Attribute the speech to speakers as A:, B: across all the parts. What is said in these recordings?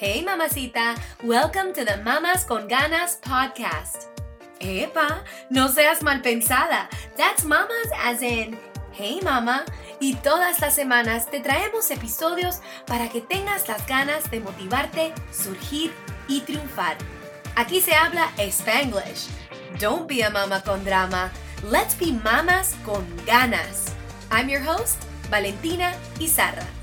A: Hey mamacita, welcome to the Mamas con Ganas podcast. Epa, no seas mal pensada. That's mamas as in, hey mama. Y todas las semanas te traemos episodios para que tengas las ganas de motivarte, surgir y triunfar. Aquí se habla Spanglish. Don't be a mama con drama. Let's be mamas con ganas. I'm your host, Valentina Izarra.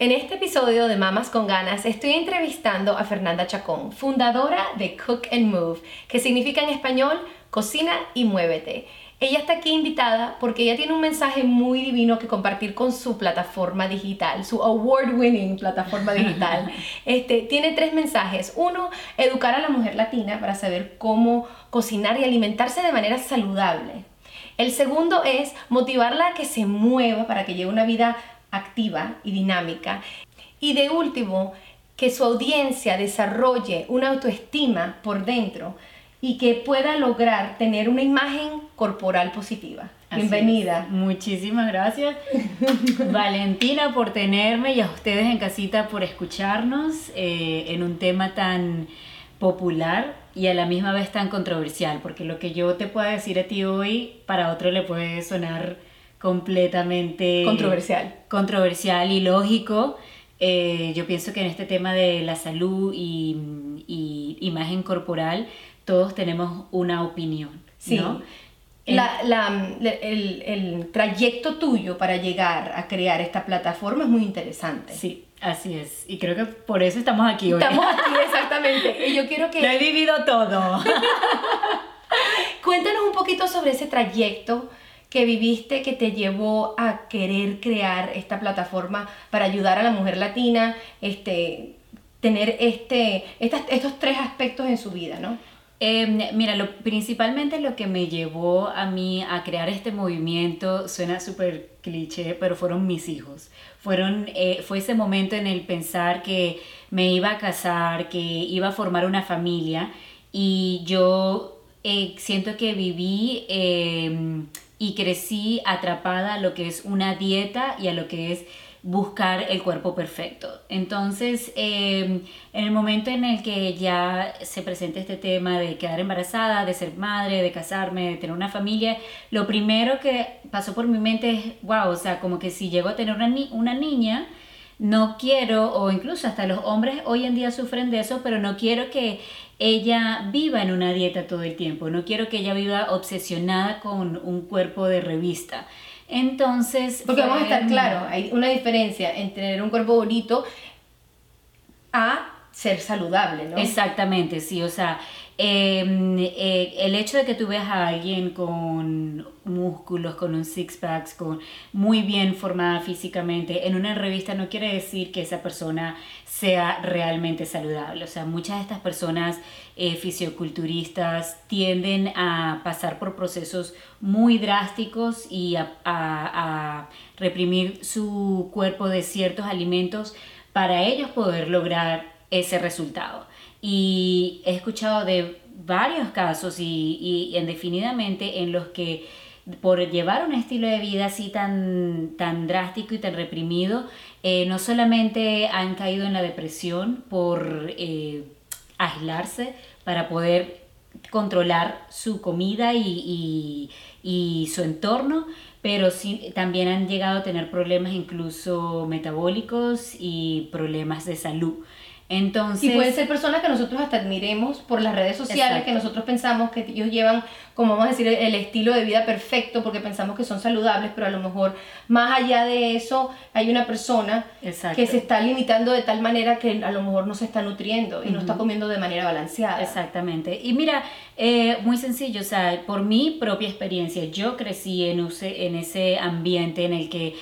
A: En este episodio de Mamas con Ganas estoy entrevistando a Fernanda Chacón, fundadora de Cook and Move, que significa en español Cocina y Muévete. Ella está aquí invitada porque ella tiene un mensaje muy divino que compartir con su plataforma digital, su award-winning plataforma digital. Este, tiene tres mensajes. Uno, educar a la mujer latina para saber cómo cocinar y alimentarse de manera saludable. El segundo es motivarla a que se mueva para que lleve una vida activa y dinámica. Y de último, que su audiencia desarrolle una autoestima por dentro y que pueda lograr tener una imagen corporal positiva. Bienvenida.
B: Muchísimas gracias, Valentina, por tenerme y a ustedes en casita por escucharnos eh, en un tema tan popular y a la misma vez tan controversial, porque lo que yo te pueda decir a ti hoy, para otro le puede sonar completamente
A: controversial.
B: Controversial y lógico. Eh, yo pienso que en este tema de la salud y, y imagen corporal, todos tenemos una opinión.
A: Sí. ¿no? La, la, el, el, trayecto tuyo para llegar a crear esta plataforma es muy interesante.
B: Sí, así es. Y creo que por eso estamos aquí hoy.
A: Estamos aquí, exactamente. Y yo quiero que...
B: Lo he vivido todo.
A: Cuéntanos un poquito sobre ese trayecto que viviste que te llevó a querer crear esta plataforma para ayudar a la mujer latina, este, tener este, estos tres aspectos en su vida, ¿no?
B: Eh, mira, lo, principalmente lo que me llevó a mí a crear este movimiento suena súper cliché, pero fueron mis hijos. Fueron, eh, fue ese momento en el pensar que me iba a casar, que iba a formar una familia y yo eh, siento que viví em, y crecí atrapada a lo que es una dieta y a lo que es buscar el cuerpo perfecto. Entonces, em, en el momento en el que ya se presenta este tema de quedar embarazada, de ser madre, de casarme, de tener una familia, lo primero que pasó por mi mente es, wow, o sea, como que si llego a tener una, una niña, no quiero, o incluso hasta los hombres hoy en día sufren de eso, pero no quiero que ella viva en una dieta todo el tiempo, no quiero que ella viva obsesionada con un cuerpo de revista. Entonces...
A: Porque vamos a estar claros, hay una diferencia entre tener un cuerpo bonito a ser saludable, ¿no?
B: Exactamente, sí, o sea, em, eh, el hecho de que tú veas a alguien con músculos, con un six-pack, con muy bien formada físicamente, en una revista no quiere decir que esa persona sea realmente saludable. O sea, muchas de estas personas eh, fisioculturistas tienden a pasar por procesos muy drásticos y a reprimir su cuerpo de ciertos alimentos para ellos poder lograr ese resultado. Y he escuchado de varios casos y, indefinidamente en los que por llevar un estilo de vida así tan, tan drástico y tan reprimido, eh, no solamente han caído en la depresión por eh, aislarse para poder controlar su comida y, y, su entorno, pero también han llegado a tener problemas incluso metabólicos y problemas de salud. Entonces,
A: y pueden ser personas que nosotros hasta admiremos por las redes sociales, que nosotros pensamos que ellos llevan, como vamos a decir, el estilo de vida perfecto porque pensamos que son saludables, pero a lo mejor más allá de eso hay una persona que se está limitando de tal manera que a lo mejor no se está nutriendo y no está comiendo de manera balanceada.
B: Exactamente. Y mira, Eh, muy sencillo, o sea, por mi propia experiencia, yo crecí en, en ese ambiente en el que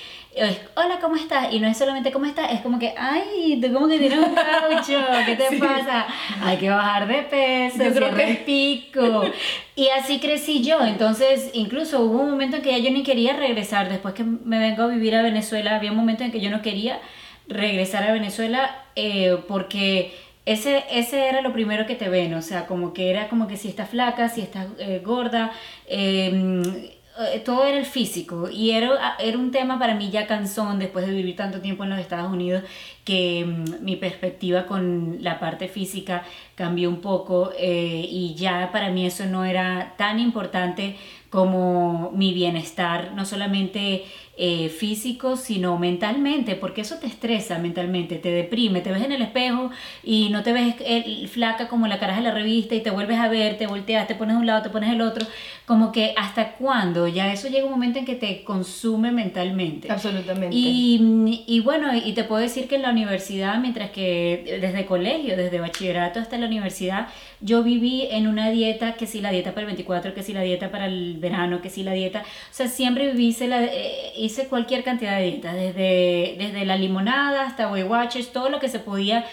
B: hola, ¿cómo estás? Y no es solamente cómo estás, es como que, ay, tú como que tienes un caucho, ¿qué te pasa? Hay que bajar de peso, yo creo que... el pico. Y así crecí yo, entonces incluso hubo un momento en que ya yo ni quería regresar, después que me vengo a vivir a Venezuela, había un momento en que yo no quería regresar a Venezuela eh, porque ese, ese era lo primero que te ven, o sea, como que era como que si estás flaca, si estás eh, gorda, eh, eh, todo era el físico y era, era un tema para mí ya cansón después de vivir tanto tiempo en los Estados Unidos que mm, mi perspectiva con la parte física cambió un poco eh, y ya para mí eso no era tan importante como mi bienestar, no solamente eh, físico, sino mentalmente, porque eso te estresa mentalmente, te deprime, te ves en el espejo y no te ves eh, flaca como la cara de la revista y te vuelves a ver, te volteas, te pones de un lado, te pones el otro, como que hasta cuándo, ya eso llega un momento en que te consume mentalmente.
A: Absolutamente.
B: Y, y bueno, y te puedo decir que en la universidad, mientras que desde colegio, desde bachillerato hasta la universidad, yo viví en una dieta, que si la dieta para el 24, que si la dieta para el verano, que si la dieta, o sea, siempre viví, la, eh, hice cualquier cantidad de dietas, desde, desde la limonada hasta Weight Watchers, todo lo que se podía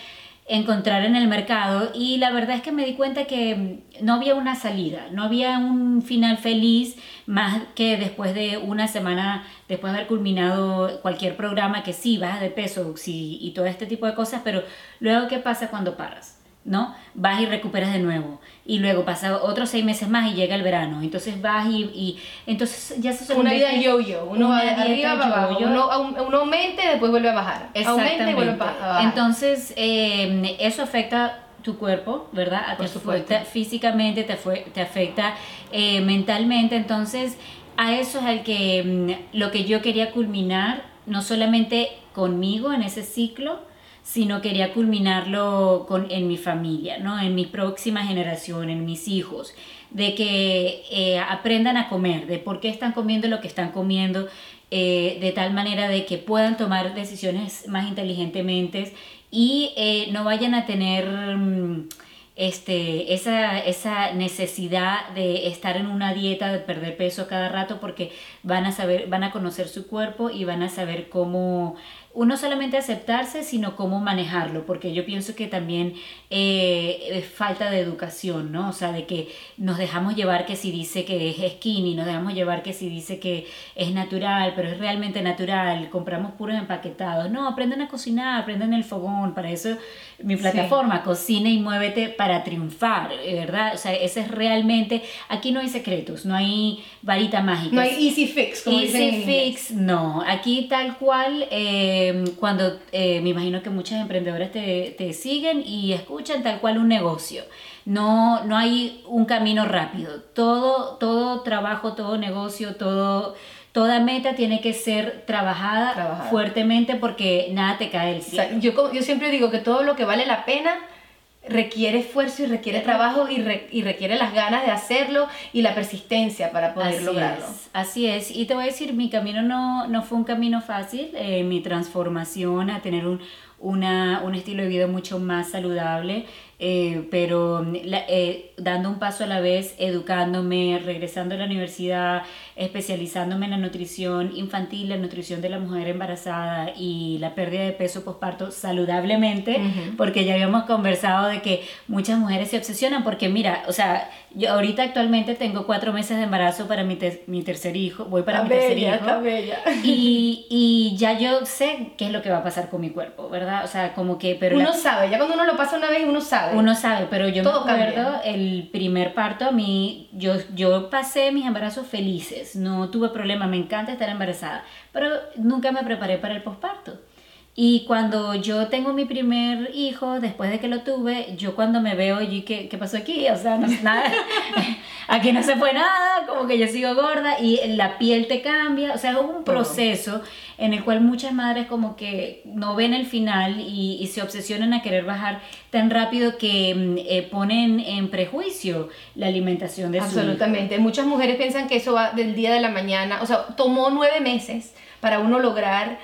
B: encontrar en el mercado y la verdad es que me di cuenta que no había una salida, no había un final feliz más que después de una semana, después de haber culminado cualquier programa que sí, bajas de peso y todo este tipo de cosas, pero luego ¿qué pasa cuando paras? ¿No? Vas y recuperas de nuevo. Y luego pasa otros seis meses más y llega el verano. Entonces vas y, y entonces ya se
A: Una vida yo-yo. Uno va arriba, va Uno, uno aumenta y después vuelve a bajar. Aumenta y vuelve a bajar.
B: Entonces, eh, eso afecta tu cuerpo, ¿verdad? Te afecta físicamente, te, fue, te afecta eh, mentalmente. Entonces, a eso es al que mm, lo que yo quería culminar, no solamente conmigo en ese ciclo, sino quería culminarlo con, en mi familia, ¿no? en mi próxima generación, en mis hijos, de que eh, aprendan a comer, de por qué están comiendo lo que están comiendo, eh, de tal manera de que puedan tomar decisiones más inteligentemente y eh, no vayan a tener mm, este, esa, esa necesidad de estar en una dieta, de perder peso cada rato, porque van a saber, van a conocer su cuerpo y van a saber cómo uno solamente aceptarse, sino cómo manejarlo, porque yo pienso que también eh, es falta de educación, ¿no? O sea, de que nos dejamos llevar que si dice que es skinny, nos dejamos llevar que si dice que es natural, pero es realmente natural, compramos puros empaquetados. No, aprendan a cocinar, aprendan el fogón, para eso mi plataforma, cocina y muévete para triunfar, ¿verdad? O sea, ese es realmente, aquí no hay secretos, no hay varita mágica.
A: No hay easy fix, como
B: Easy fix, no, aquí tal cual... Eh, Em, cuando eh, me imagino que muchas emprendedoras te, te, siguen y escuchan tal cual un negocio. No, no hay un camino rápido. Todo, todo trabajo, todo negocio, todo, toda meta tiene que ser trabajada, fuertemente porque nada te cae del cielo.
A: yo, yo siempre digo que todo lo que vale la pena requiere esfuerzo y requiere trabajo y, y, requiere las ganas de hacerlo y la persistencia para poder lograrlo.
B: así es. Y te voy a decir, mi camino no, no fue un camino fácil. Eh, mi transformación a tener un, una, un estilo de vida mucho más saludable eh, pero eh, dando un paso a la vez, educándome, regresando a la universidad, especializándome en la nutrición infantil, la nutrición de la mujer embarazada y la pérdida de peso postparto saludablemente, porque ya habíamos conversado de que muchas mujeres se obsesionan porque mira, o sea, yo ahorita actualmente tengo cuatro meses de embarazo para mi, mi tercer hijo, voy para mi tercer hijo. Y, y ya yo sé qué es lo que va a pasar con mi cuerpo, ¿verdad? O sea, como que... Pero
A: uno sabe, ya cuando uno lo pasa una vez, uno sabe
B: uno sabe, pero yo me acuerdo el primer parto a mí, yo, yo pasé mis embarazos felices, no tuve problema, me encanta estar embarazada, pero nunca me preparé para el posparto. Y cuando yo tengo mi primer hijo, después de que lo tuve, yo cuando me veo, y ¿qué, qué pasó aquí? O sea, no nada, aquí no se fue nada, como que yo sigo gorda y la piel te cambia, o sea, es un proceso en el cual muchas madres como que no ven el final y, y se obsesionan a querer bajar tan rápido que mm, eh, ponen en prejuicio la alimentación de
A: Absolutamente, muchas mujeres piensan que eso va del día de la mañana, o sea, tomó nueve meses para uno lograr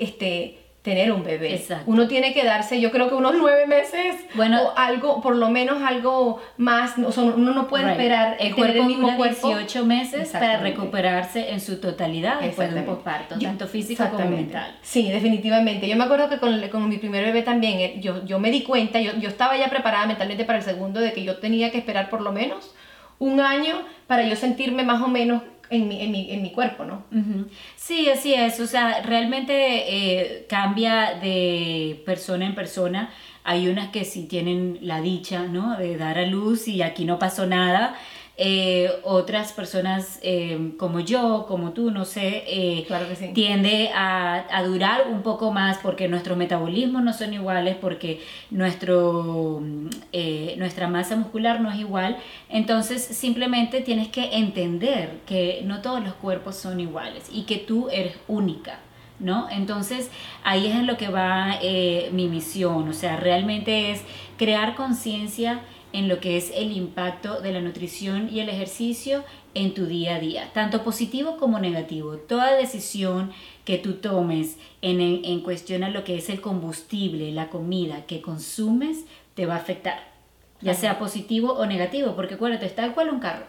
A: este tener un bebé.
B: Exacto.
A: Uno tiene que darse, yo creo que unos nueve meses
B: Bueno,
A: o algo, por lo menos algo más. O sea, uno no puede
B: Right.
A: esperar
B: el cuerpo
A: el mismo cuerpo.
B: 18 meses para recuperarse en su totalidad después de un posparto, tanto físico como mental.
A: Sí, definitivamente. Yo me acuerdo que con, con mi primer bebé también, eh, yo, yo me di cuenta, yo, yo estaba ya preparada mentalmente para el segundo, de que yo tenía que esperar por lo menos un año para yo sentirme más o menos en mi, en mi, en mi cuerpo, ¿no?
B: Ujú. Sí, así es. O sea, realmente eh, cambia de persona en persona. Hay unas que sí tienen la dicha, ¿no? De dar a luz y aquí no pasó nada. Eh, otras personas eh, como yo, como tú, no sé, eh,
A: Claro que sí.
B: tiende a, a durar un poco más porque nuestros metabolismos no son iguales, porque nuestro, mm, eh, nuestra masa muscular no es igual. Entonces simplemente tienes que entender que no todos los cuerpos son iguales y que tú eres única. ¿No? Entonces ahí es en lo que va mi misión, o sea, realmente es crear conciencia en lo que es el impacto de la nutrición y el ejercicio en tu día a día, tanto positivo como negativo. Toda decisión que tú tomes en, en, en cuestión a lo que es el combustible, la comida que consumes, te va a afectar, ya sea positivo o negativo, porque acuérdate, está igual un carro.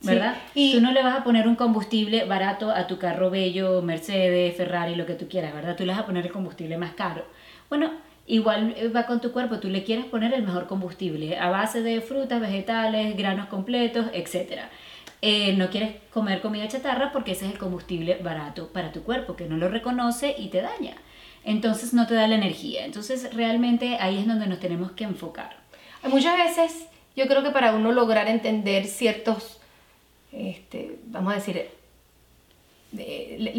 A: Sí,
B: ¿Verdad?
A: y-
B: Tú no le vas a poner un combustible barato a tu carro bello, Mercedes, Ferrari, lo que tú quieras, ¿verdad? Tú le vas a poner el combustible más caro. Bueno, igual eh, va con tu cuerpo, tú le quieres poner el mejor combustible a base de frutas, vegetales, granos completos, etc. Eh, no quieres comer comida chatarra porque ese es el combustible barato para tu cuerpo, que no lo reconoce y te daña. Entonces no te da la energía. Entonces realmente ahí es donde nos tenemos que enfocar.
A: Muchas veces yo creo que para uno lograr entender ciertos, este, vamos a decir,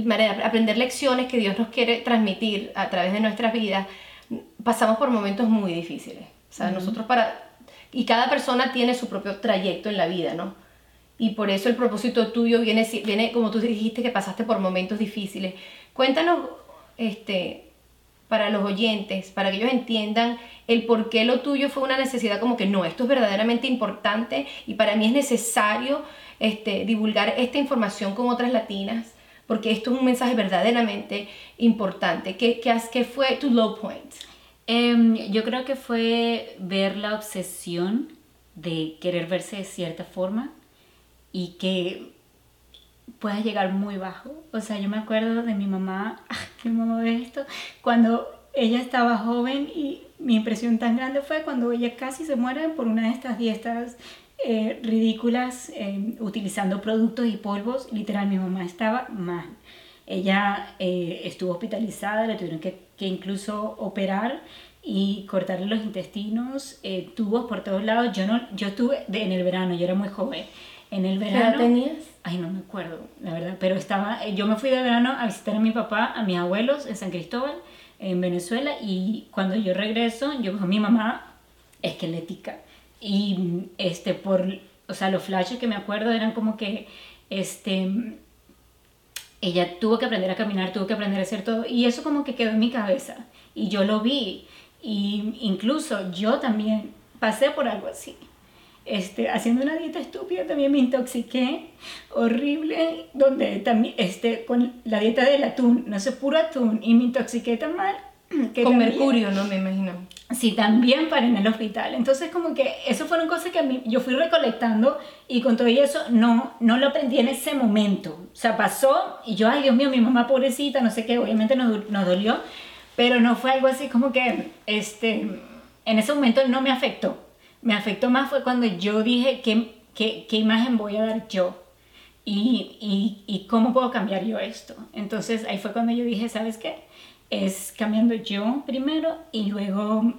A: manera- aprender lecciones que Dios nos quiere transmitir a través de nuestras vidas, pasamos por momentos muy difíciles. O sea, nosotros para... Y cada persona tiene su propio trayecto en la vida, ¿no? Y por eso el propósito tuyo viene, viene como tú dijiste, que pasaste por momentos difíciles. Cuéntanos, este, para los oyentes, para que ellos entiendan el por qué lo tuyo fue una necesidad, como que no, esto es verdaderamente importante y para mí es necesario este, divulgar esta información con otras latinas, porque esto es un mensaje verdaderamente importante. ¿Qué, qué, qué fue tu low point?
B: Em, yo creo que fue ver la obsesión de querer verse de cierta forma y que puedas llegar muy bajo. O sea, yo me acuerdo de mi mamá, mi mamá ve esto, cuando ella estaba joven y mi impresión tan grande fue cuando ella casi se muere por una de estas dietas eh, ridículas eh, utilizando productos y polvos. Literal, mi mamá estaba mal. Ella eh, estuvo hospitalizada, le tuvieron que, que incluso operar y cortarle los intestinos, eh, tubos por todos lados. Yo no, yo estuve de- en el verano, yo era muy joven. En el
A: ¿Qué
B: verano.
A: tenías?
B: Ay, no me acuerdo, la verdad, pero estaba, eh, yo me fui de verano a visitar a mi papá, a mis abuelos en San Cristóbal, en Venezuela, y cuando yo regreso, yo con mi mamá esquelética. Y este, por, o sea, los flashes que me acuerdo eran como que, este, ella tuvo que aprender a caminar, tuvo que aprender a hacer todo, y eso como que quedó en mi cabeza, y yo lo vi, y incluso yo también pasé por algo así. Este, haciendo una dieta estúpida también me intoxiqué horrible donde también este con la dieta del atún no sé puro atún y me intoxiqué tan mal que
A: Con
B: también-
A: mercurio, ¿no? Me imagino.
B: Sí, también paré en el hospital. Entonces, como que eso fueron cosas que a mí, yo fui recolectando y con todo eso no, no lo aprendí en ese momento. O sea, pasó y yo, ay Dios mío, mi mamá pobrecita, no sé qué, obviamente nos, nos dolió, pero no fue algo así como que, este, en ese momento no me afectó. Me afectó más fue cuando yo dije, ¿qué, qué, qué imagen voy a dar yo? y, y, y cómo puedo cambiar yo esto. Entonces ahí fue cuando yo dije, ¿sabes qué? Es cambiando yo primero y luego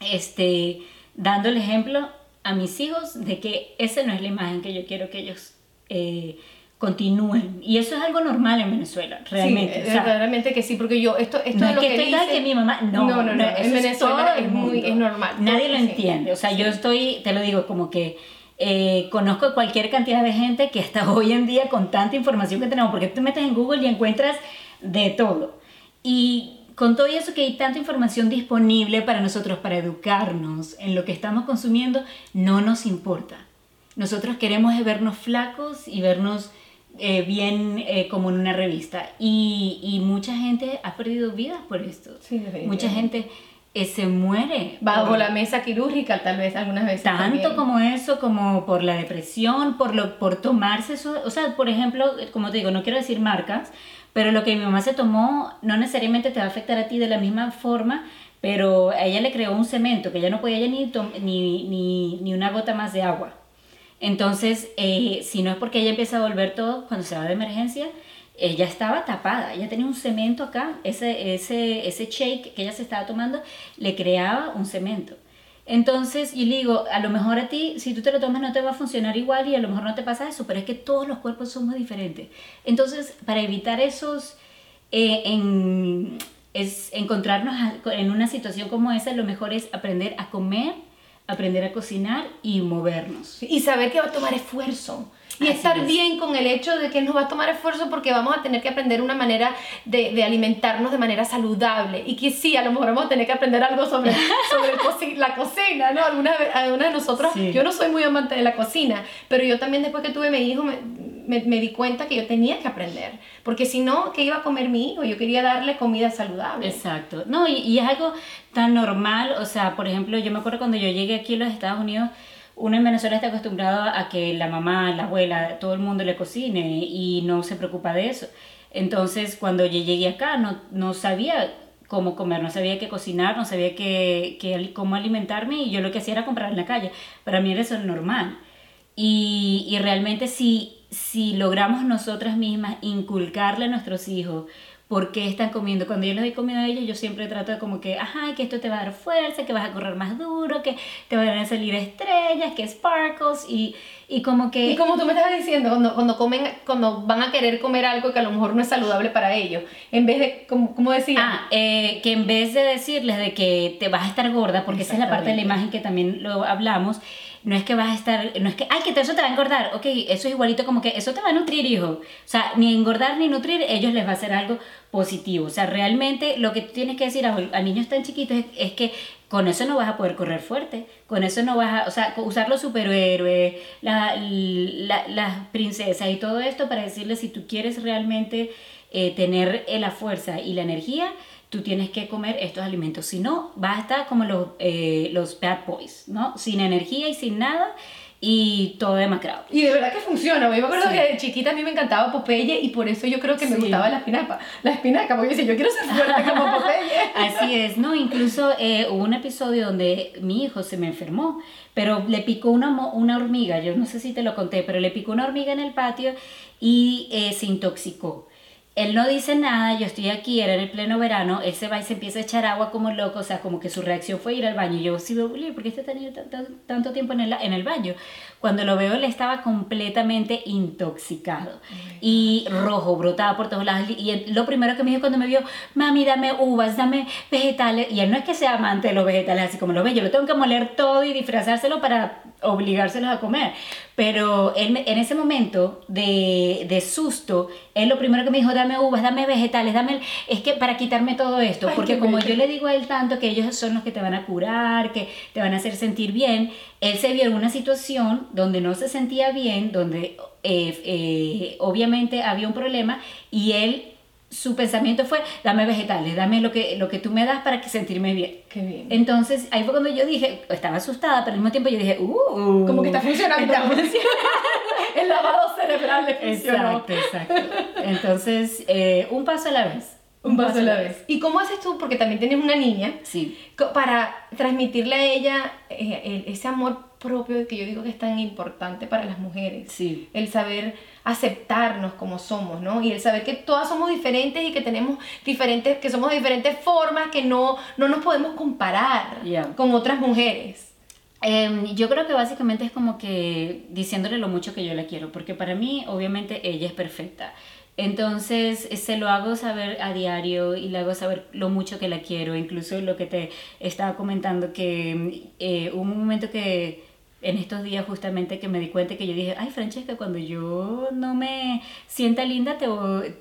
B: este, dando el ejemplo a mis hijos de que esa no es la imagen que yo quiero que ellos eh, continúen. Y eso es algo normal en Venezuela, realmente.
A: Sí,
B: o sea,
A: verdaderamente que sí, porque yo, esto, esto
B: no
A: es lo
B: que
A: que, dice-
B: que mi mamá, no,
A: no, no, no,
B: eso
A: en Venezuela es muy, es normal.
B: Nadie lo
A: sí.
B: entiende, o sea, yo estoy, te lo digo, como que eh, conozco cualquier cantidad de gente que hasta hoy en día con tanta información que tenemos, porque tú te metes en Google y encuentras de todo. Y con todo eso que hay tanta información disponible para nosotros, para educarnos en lo que estamos consumiendo, no nos importa. Nosotros queremos vernos flacos y vernos eh, bien eh, como en una revista. Y, y, mucha gente ha perdido vidas por esto. mucha gente eh, se muere.
A: Bajo la mesa quirúrgica tal vez algunas veces.
B: Tanto como eso, como por la depresión, por, lo, por tomarse eso. O sea, por ejemplo, como te digo, no quiero decir marcas, pero lo que mi mamá se tomó no necesariamente te va a afectar a ti de la misma forma, pero a ella le creó un cemento que ya no podía ni, ni, ni, ni una gota más de agua. Entonces, eh, si no es porque ella empieza a volver todo cuando se va de emergencia, ella estaba tapada, ella tenía un cemento acá, ese, ese, ese shake que ella se estaba tomando le creaba un cemento. Entonces, y le digo, a lo mejor a ti, si tú te lo tomas, no te va a funcionar igual y a lo mejor no te pasa eso, pero es que todos los cuerpos son muy diferentes. Entonces, para evitar esos, eh, en, es encontrarnos en una situación como esa, lo mejor es aprender a comer aprender a cocinar y movernos.
A: Y saber que va a tomar esfuerzo. Y estar bien con el hecho de que nos va a tomar esfuerzo porque vamos a tener que aprender una manera de, de, alimentarnos de manera saludable. Y que sí, a lo mejor vamos a tener que aprender algo sobre, sobre la cocina, ¿no? Alguna, alguna de nosotros, yo no soy muy amante de la cocina, pero yo también después que tuve mi hijo me, me, di cuenta que yo tenía que aprender. Porque si no, ¿qué iba a comer mi hijo? Yo quería darle comida saludable.
B: Exacto. No, y, y es algo tan normal. O sea, por ejemplo, yo me acuerdo cuando yo llegué aquí a los Estados Unidos, uno en Venezuela está acostumbrado a que la mamá, la abuela, todo el mundo le cocine y no se preocupa de eso. Entonces, cuando yo llegué acá, no, no sabía cómo comer, no sabía qué cocinar, no sabía qué, qué, cómo alimentarme y yo lo que hacía era comprar en la calle. Para mí era eso normal. Y, y realmente si, si logramos nosotras mismas inculcarle a nuestros hijos por qué están comiendo. Cuando yo les doy comida a ellos, yo siempre trato de como que, ajá, que esto te va a dar fuerza, que vas a correr más duro, que te van a salir estrellas, que sparkles y, y como que...
A: Y como tú me estabas diciendo, cuando, cuando comen, cuando van a querer comer algo que a lo mejor no es saludable para ellos, en vez de, como, como decía?
B: Ah, eh, que en vez de decirles de que te vas a estar gorda, porque esa es la parte de la imagen que también lo hablamos, no es que vas a estar, no es que, ay, que eso te va a engordar, ok, eso es igualito como que eso te va a nutrir, hijo. O sea, ni engordar ni nutrir, ellos les va a hacer algo positivo. O sea, realmente lo que tú tienes que decir a, niños tan chiquitos es, que con eso no vas a poder correr fuerte, con eso no vas a, o sea, usar los superhéroes, la, las princesas y todo esto para decirles si tú quieres realmente eh, tener la fuerza y la energía, tú tienes que comer estos alimentos. Si no, vas a estar como los, eh, los bad boys, ¿no? Sin energía y sin nada y todo demacrado.
A: Y de verdad que funciona. Yo me acuerdo que de chiquita a mí me encantaba Popeye y por eso yo creo que me gustaba la espinaca. La espinaca, porque yo decía, yo quiero ser fuerte como Popeye.
B: Así es, ¿no? Incluso eh, hubo un episodio donde mi hijo se me enfermó, pero le picó una, una hormiga, yo no sé si te lo conté, pero le picó una hormiga en el patio y eh, se intoxicó. Él no dice nada, yo estoy aquí, era en el pleno verano, él se va y se empieza a echar agua como loco, o sea, como que su reacción fue ir al baño. Y yo, sí, ¿por qué está teniendo tanto, tanto tiempo en el, en el baño? Cuando lo veo, él estaba completamente intoxicado y rojo, brotaba por todos lados. Y lo primero que me dijo cuando me vio, mami, dame uvas, dame vegetales. Y él no es que sea amante de los vegetales, así como lo ve, yo lo tengo que moler todo y disfrazárselo para obligárselos a comer. Pero él, en ese momento de, de, susto, él lo primero que me dijo, dame uvas, dame vegetales, dame... Es que para quitarme todo esto, porque como yo le digo a él tanto que ellos son los que te van a curar, que te van a hacer sentir bien, él se vio en una situación donde no se sentía bien, donde eh, eh, obviamente había un problema y él su pensamiento fue, dame vegetales, dame lo que, lo que tú me das para que sentirme bien.
A: Qué bien.
B: Entonces, ahí fue cuando yo dije, estaba asustada, pero al mismo tiempo yo dije, uh,
A: como que está funcionando. El lavado cerebral le funcionó.
B: Exacto, exacto. Entonces, eh, un paso a la vez.
A: Un paso a la vez. ¿Y cómo haces tú, porque también tienes una niña,
B: sí.
A: para transmitirle a ella eh, ese amor propio que yo digo que es tan importante para las mujeres?
B: Sí.
A: El saber aceptarnos como somos, ¿no? Y el saber que todas somos diferentes y que tenemos diferentes, que somos de diferentes formas, que no, no nos podemos comparar con otras mujeres.
B: Em, yo creo que básicamente es como que diciéndole lo mucho que yo la quiero, porque para mí obviamente ella es perfecta. Entonces se lo hago saber a diario y le hago saber lo mucho que la quiero, incluso lo que te estaba comentando, que eh, hubo un momento que en estos días justamente que me di cuenta que yo dije, ay Francesca, cuando yo no me sienta linda, te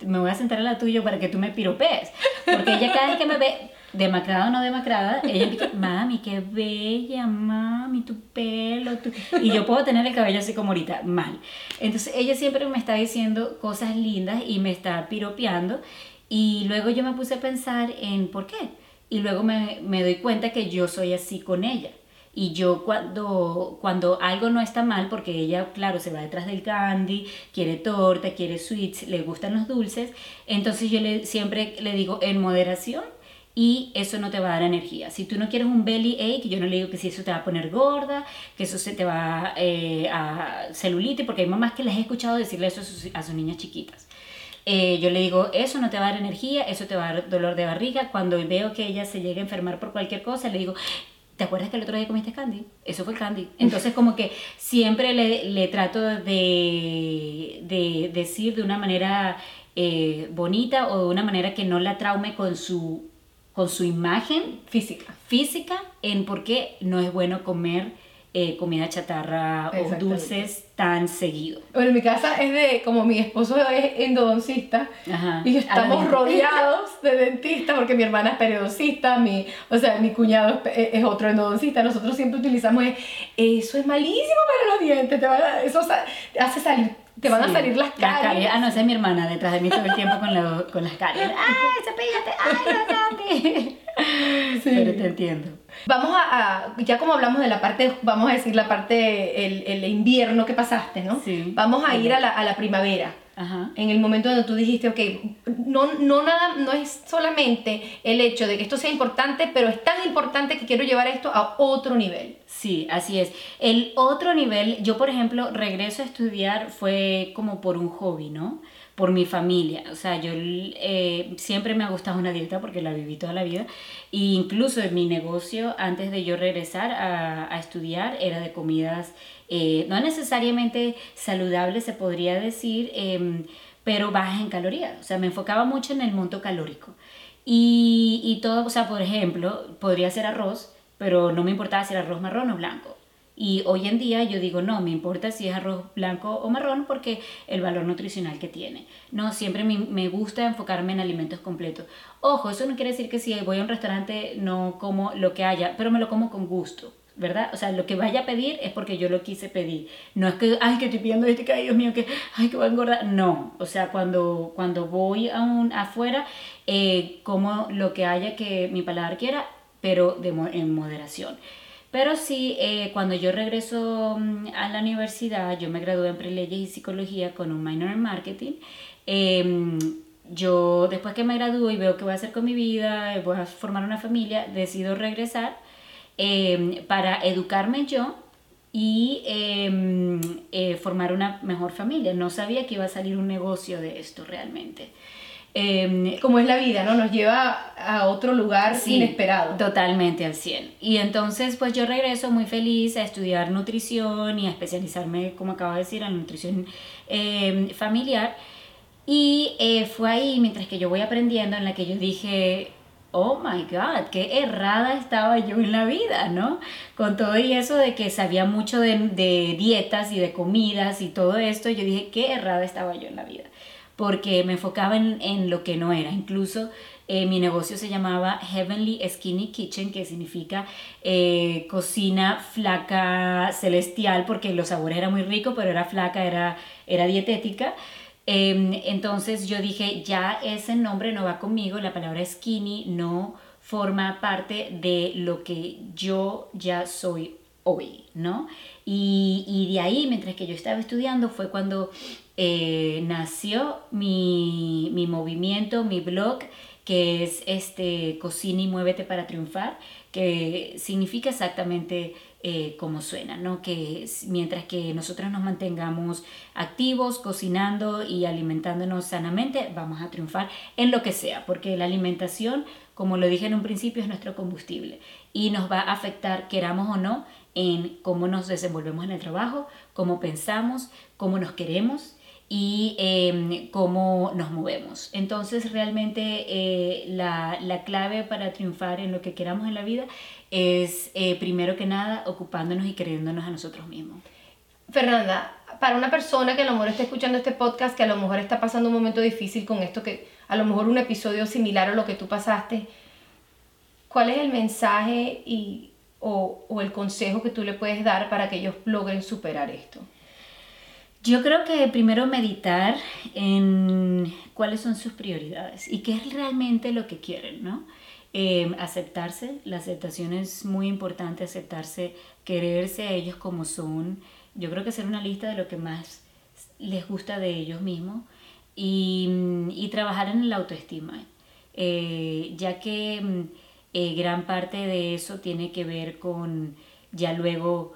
B: me voy a sentar a la tuya para que tú me piropees. Porque ella cada vez que me ve, demacrada o no demacrada, ella dice, mami, qué bella, mami, tu pelo, y yo puedo tener el cabello así como ahorita, mal. Entonces ella siempre me está diciendo cosas lindas y me está piropeando y luego yo me puse a pensar en por qué. Y luego me, me doy cuenta que yo soy así con ella. Y yo cuando, cuando algo no está mal, porque ella, claro, se va detrás del candy, quiere torta, quiere sweets, le gustan los dulces, entonces yo le, siempre le digo en moderación y eso no te va a dar energía. Si tú no quieres un belly ache, yo no le digo que si eso te va a poner gorda, que eso se te va eh, a celulitis, porque hay mamás que les he escuchado decirle eso a sus, a sus niñas chiquitas. Eh, yo le digo, eso no te va a dar energía, eso te va a dar dolor de barriga. Cuando veo que ella se llega a enfermar por cualquier cosa, le digo, ¿te acuerdas que el otro día comiste candy? Eso fue candy. Entonces como que siempre le, trato de, de, decir de una manera eh, bonita o de una manera que no la traume con su, con su imagen
A: física.
B: física en por qué no es bueno comer eh, comida chatarra o dulces tan seguido.
A: Bueno, en mi casa es de, como mi esposo es endodoncista y estamos rodeados de dentistas porque mi hermana es periodoncista, mi, o sea, mi cuñado es, otro endodoncista, nosotros siempre utilizamos eso es malísimo para los dientes, te eso hace salir te van a salir las caries.
B: Ah, no, esa es mi hermana detrás de mí todo el tiempo con, con las caries. ¡Ay, cepíllate! ¡Ay, no, Sí. Pero te entiendo.
A: Vamos a, ya como hablamos de la parte, vamos a decir la parte, el, el invierno que pasaste, ¿no? Sí. Vamos a ir a la, a la primavera. Ajá. En el momento donde tú dijiste, ok, no, no, nada, no es solamente el hecho de que esto sea importante, pero es tan importante que quiero llevar esto a otro nivel.
B: Sí, así es. El otro nivel, yo por ejemplo, regreso a estudiar fue como por un hobby, ¿no? Por mi familia. O sea, yo eh, siempre me ha gustado una dieta porque la viví toda la vida. E incluso en mi negocio, antes de yo regresar a, estudiar, era de comidas eh, no necesariamente saludables, se podría decir, em, pero bajas en calorías. O sea, me enfocaba mucho en el monto calórico. Y, y todo, o sea, por ejemplo, podría ser arroz, pero no me importaba si era arroz marrón o blanco. Y hoy en día yo digo, no, me importa si es arroz blanco o marrón porque el valor nutricional que tiene. No, siempre me, gusta enfocarme en alimentos completos. Ojo, eso no quiere decir que si voy a un restaurante no como lo que haya, pero me lo como con gusto. ¿verdad? O sea, lo que vaya a pedir es porque yo lo quise pedir. No es que, ay, que estoy pidiendo este, que, ay, Dios mío, que, ay, que voy a engordar. No, o sea, cuando, cuando voy a un, afuera, eh, como lo que haya que mi paladar quiera, pero de, en moderación. Pero sí, eh, cuando yo regreso mm, a la universidad, yo me gradué en preleyes y psicología con un minor en marketing. Em, yo, después que me gradúo y veo qué voy a hacer con mi vida, voy a formar una familia, decido regresar em, para educarme yo y em, eh, formar una mejor familia. No sabía que iba a salir un negocio de esto realmente.
A: Em, como es la vida, ¿no? Nos lleva a otro lugar inesperado.
B: Totalmente al 100. Y entonces, pues yo regreso muy feliz a estudiar nutrición y a especializarme, como acabo de decir, en nutrición em, familiar. Y eh, fue ahí, mientras que yo voy aprendiendo, en la que yo dije, oh my god, qué errada estaba yo en la vida, ¿no? Con todo y eso de que sabía mucho de, de dietas y de comidas y todo esto, yo dije, qué errada estaba yo en la vida porque me enfocaba en, lo que no era. Incluso eh, mi negocio se llamaba Heavenly Skinny Kitchen, que significa eh, cocina flaca celestial, porque los sabores eran muy ricos, pero era flaca, era, era dietética. Em, entonces yo dije, ya ese nombre no va conmigo, la palabra skinny no forma parte de lo que yo ya soy hoy, ¿no? Y, y de ahí, mientras que yo estaba estudiando, fue cuando eh, nació mi, mi, movimiento, mi blog, que es este Cocina y Muévete para Triunfar, que significa exactamente eh, como suena, ¿no? Que mientras que nosotros nos mantengamos activos, cocinando y alimentándonos sanamente, vamos a triunfar en lo que sea, porque la alimentación, como lo dije en un principio, es nuestro combustible y nos va a afectar, queramos o no, en cómo nos desenvolvemos en el trabajo, cómo pensamos, cómo nos queremos y em, cómo nos movemos. Entonces realmente eh, la, la, clave para triunfar en lo que queramos en la vida es eh, primero que nada ocupándonos y creyéndonos a nosotros mismos.
A: Fernanda, para una persona que a lo mejor está escuchando este podcast, que a lo mejor está pasando un momento difícil con esto, que a lo mejor un episodio similar a lo que tú pasaste, ¿cuál es el mensaje y, o, o el consejo que tú le puedes dar para que ellos logren superar esto?
B: Yo creo que primero meditar en cuáles son sus prioridades y qué es realmente lo que quieren, ¿no? Eh, aceptarse, la aceptación es muy importante, aceptarse, quererse a ellos como son. Yo creo que hacer una lista de lo que más les gusta de ellos mismos y, trabajar en la autoestima, eh, ya que mm, eh, gran parte de eso tiene que ver con ya luego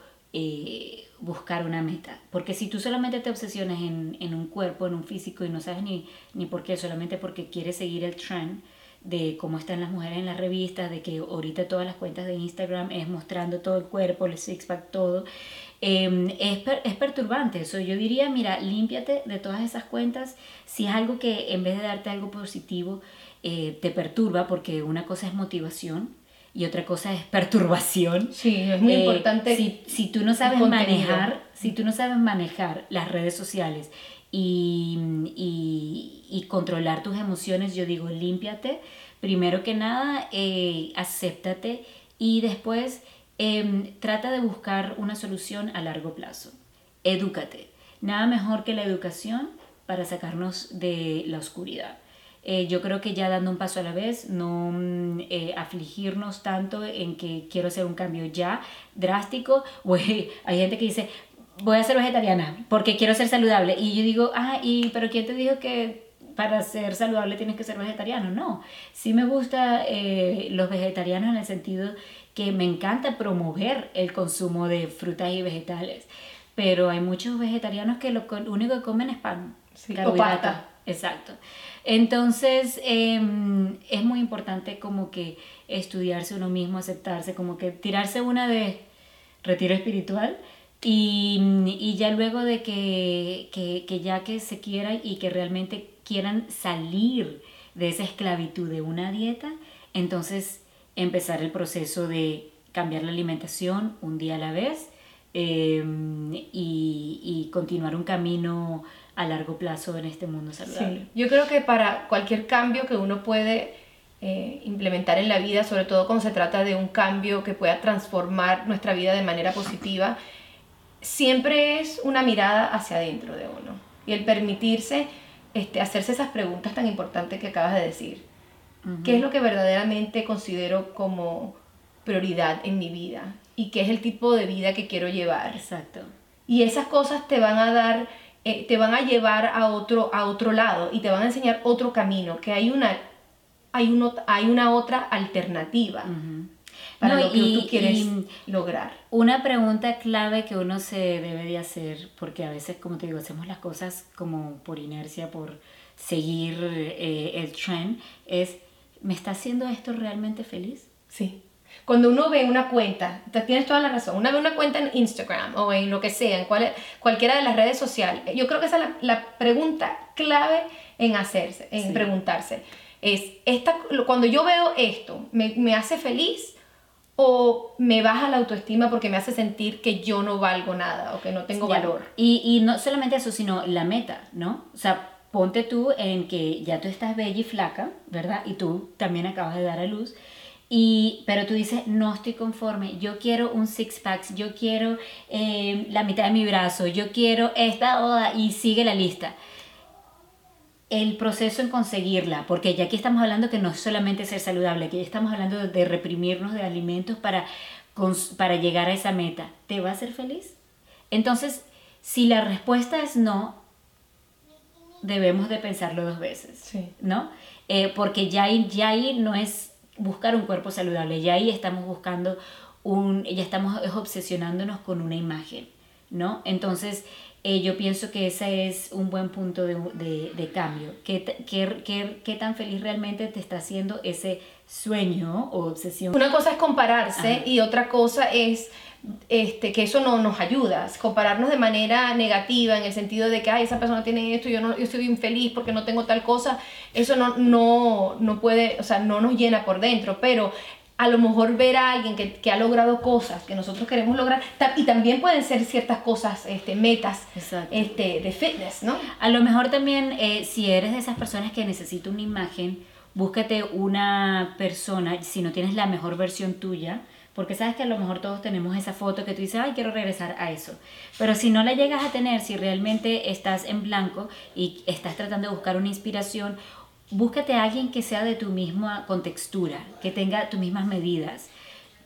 B: buscar una meta. Porque si tú solamente te obsesionas en, en, un cuerpo, en un físico y no sabes ni, ni por qué, solamente porque quieres seguir el trend, de cómo están las mujeres en las revistas, de que ahorita todas las cuentas de Instagram es mostrando todo el cuerpo, el six-pack, todo. Em, es, es, perturbante eso. Yo diría, mira, límpiate de todas esas cuentas. Si es algo que en vez de darte algo positivo, eh, te perturba, porque una cosa es motivación y otra cosa es perturbación.
A: Sí, es muy eh, importante.
B: Si, si, tú no sabes manejar, si tú no sabes manejar las redes sociales y, y, y controlar tus emociones, yo digo, límpiate. Primero que nada, eh, acéptate y después em, trata de buscar una solución a largo plazo. Edúcate. Nada mejor que la educación para sacarnos de la oscuridad. Eh, yo creo que ya dando un paso a la vez, no mm, eh, afligirnos tanto en que quiero hacer un cambio ya drástico. hay gente que dice, voy a ser vegetariana porque quiero ser saludable. Y yo digo, ah, y, pero ¿quién te dijo que para ser saludable tienes que ser vegetariano? No, sí me gusta eh, los vegetarianos en el sentido que me encanta promover el consumo de frutas y vegetales. Pero hay muchos vegetarianos que lo único que comen es pan.
A: Sí, o pasta.
B: Exacto. Entonces, em, es muy importante como que estudiarse uno mismo, aceptarse, como que tirarse una de retiro espiritual y, y ya luego de que, que, que, ya que se quieran y que realmente quieran salir de esa esclavitud de una dieta, entonces empezar el proceso de cambiar la alimentación un día a la vez em, y, y, continuar un camino a largo plazo en este mundo saludable.
A: Sí. Yo creo que para cualquier cambio que uno puede eh, implementar en la vida, sobre todo cuando se trata de un cambio que pueda transformar nuestra vida de manera positiva, siempre es una mirada hacia adentro de uno y el permitirse este, hacerse esas preguntas tan importantes que acabas de decir. ¿Qué es lo que verdaderamente considero como prioridad en mi vida? ¿Y qué es el tipo de vida que quiero llevar?
B: Exacto.
A: Y esas cosas te van a dar, eh, te van a llevar a otro, a otro lado y te van a enseñar otro camino, que hay una, hay uno, hay una otra alternativa para lo que tú quieres lograr.
B: Una pregunta clave que uno se debe de hacer, porque a veces, como te digo, hacemos las cosas como por inercia, por seguir eh, el trend, es, ¿me está haciendo esto realmente feliz?
A: Sí. Cuando uno ve una cuenta, tienes toda la razón, uno ve una cuenta en Instagram o en lo que sea, en cual, cualquiera de las redes sociales, yo creo que esa es la, pregunta clave en hacerse, en preguntarse. Es, esta, cuando yo veo esto, ¿me, ¿me hace feliz? o me baja la autoestima porque me hace sentir que yo no valgo nada o que no tengo valor.
B: Y, y no solamente eso, sino la meta, ¿no? O sea, ponte tú en que ya tú estás bella y flaca, ¿verdad? Y tú también acabas de dar a luz. Y, pero tú dices, no estoy conforme, yo quiero un six pack, yo quiero eh, la mitad de mi brazo, yo quiero esta oda y sigue la lista el proceso en conseguirla, porque ya aquí estamos hablando que no es solamente ser saludable, ya estamos hablando de reprimirnos de alimentos para, para llegar a esa meta. ¿Te va a hacer feliz? Entonces, si la respuesta es no, debemos de pensarlo dos veces, ¿no? Eh, porque ya ahí, ya ahí no es buscar un cuerpo saludable, ya ahí estamos buscando un, ya estamos obsesionándonos con una imagen, ¿no? Entonces, eh, yo pienso que ese es un buen punto de, de, de cambio. ¿Qué, qué, qué, ¿Qué, tan feliz realmente te está haciendo ese sueño o obsesión?
A: Una cosa es compararse y otra cosa es este, que eso no nos ayuda, compararnos de manera negativa en el sentido de que Ay, esa persona tiene esto, yo, no, yo estoy infeliz porque no tengo tal cosa, eso no, no, no puede, o sea, no nos llena por dentro, pero a lo mejor ver a alguien que, que, ha logrado cosas que nosotros queremos lograr y también pueden ser ciertas cosas, este, metas este, de fitness, ¿no?
B: A lo mejor también eh, si eres de esas personas que necesita una imagen búscate una persona, si no tienes la mejor versión tuya, porque sabes que a lo mejor todos tenemos esa foto que tú dices, ay, quiero regresar a eso. Pero si no la llegas a tener, si realmente estás en blanco y estás tratando de buscar una inspiración, búscate a alguien que sea de tu misma contextura, que tenga tus mismas medidas.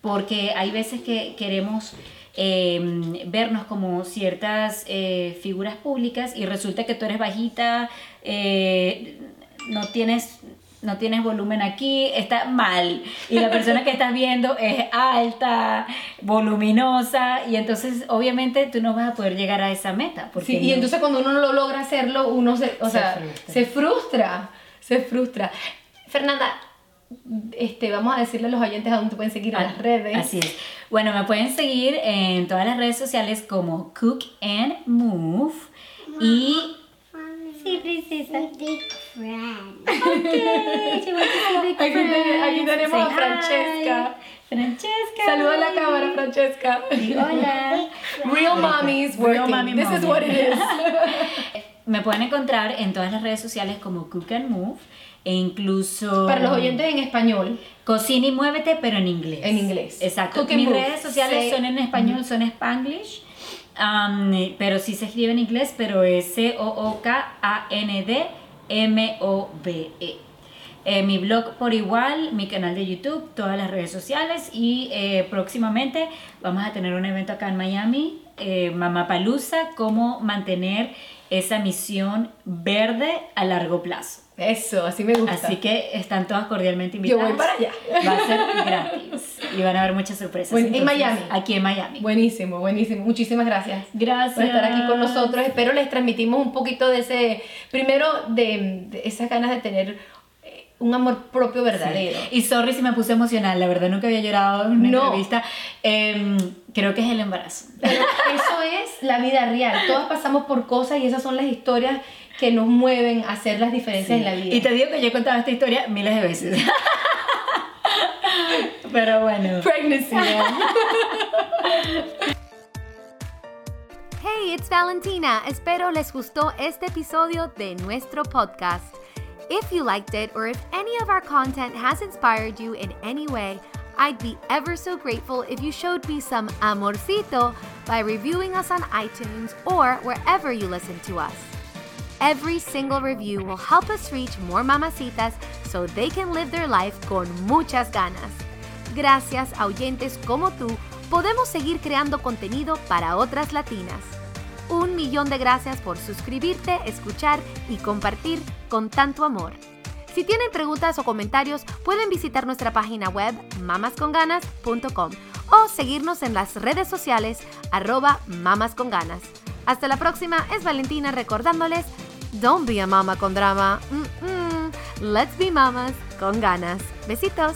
B: Porque hay veces que queremos em, vernos como ciertas eh, figuras públicas y resulta que tú eres bajita, eh, no tienes no tienes volumen aquí, está mal. Y la persona que estás viendo es alta, voluminosa, y entonces obviamente tú no vas a poder llegar a esa meta.
A: Porque y entonces cuando uno no lo logra hacerlo, uno se, o sea, frustra. se frustra, se frustra. Fernanda, este, vamos a decirle a los oyentes a dónde pueden seguir en las ah, redes.
B: Así es. Bueno, me pueden seguir en todas las redes sociales como Cook and Move y
C: Sí, princesa. Big friend.
A: Okay, aquí, tenemos a Francesca.
B: Francesca.
A: Saluda a la cámara, Francesca.
B: Hola.
A: Real mommy's working. Real mommy This is what it is.
B: Me pueden encontrar en todas las redes sociales como Cook and Move e incluso...
A: Para los oyentes en español.
B: Cocina y muévete, pero en inglés.
A: En inglés.
B: Exacto. Mis redes sociales son en español, son Spanglish pero sí se escribe en inglés, pero es C-O-O-K-A-N-D-M-O-V-E. Eh, mi blog por igual, mi canal de YouTube, todas las redes sociales y eh, próximamente vamos a tener un evento acá en Miami, eh, Palusa, cómo mantener esa misión verde a largo plazo.
A: Eso, así me gusta.
B: Así que están todas cordialmente invitadas.
A: Yo voy para allá.
B: Va a ser gratis y van a haber muchas sorpresas.
A: en Miami.
B: Aquí en Miami.
A: Buenísimo, buenísimo. Muchísimas gracias.
B: Gracias.
A: Por estar aquí con nosotros. Espero les transmitimos un poquito de ese, primero, de, esas ganas de tener un amor propio verdadero.
B: Y sorry si me puse emocional, la verdad nunca había llorado en una entrevista. Em, creo que es el embarazo.
A: Pero eso es la vida real. Todas pasamos por cosas y esas son las historias que nos mueven a hacer las diferencias en la vida.
B: Y te digo que yo he contado esta historia miles de veces. Pero bueno.
A: Pregnancy.
C: hey, it's Valentina. Espero les gustó este episodio de nuestro podcast. If you liked it or if any of our content has inspired you in any way, I'd be ever so grateful if you showed me some amorcito by reviewing us on iTunes or wherever you listen to us. Every single review will help us reach more mamacitas so they can live their life con muchas ganas. Gracias a oyentes como tú, podemos seguir creando contenido para otras latinas. Un millón de gracias por suscribirte, escuchar y compartir con tanto amor. Si tienen preguntas o comentarios, pueden visitar nuestra página web mamasconganas.com o seguirnos en las redes sociales arroba mamasconganas. Hasta la próxima, es Valentina recordándoles Don't be a mama con drama. Let's be mamas con ganas. Besitos.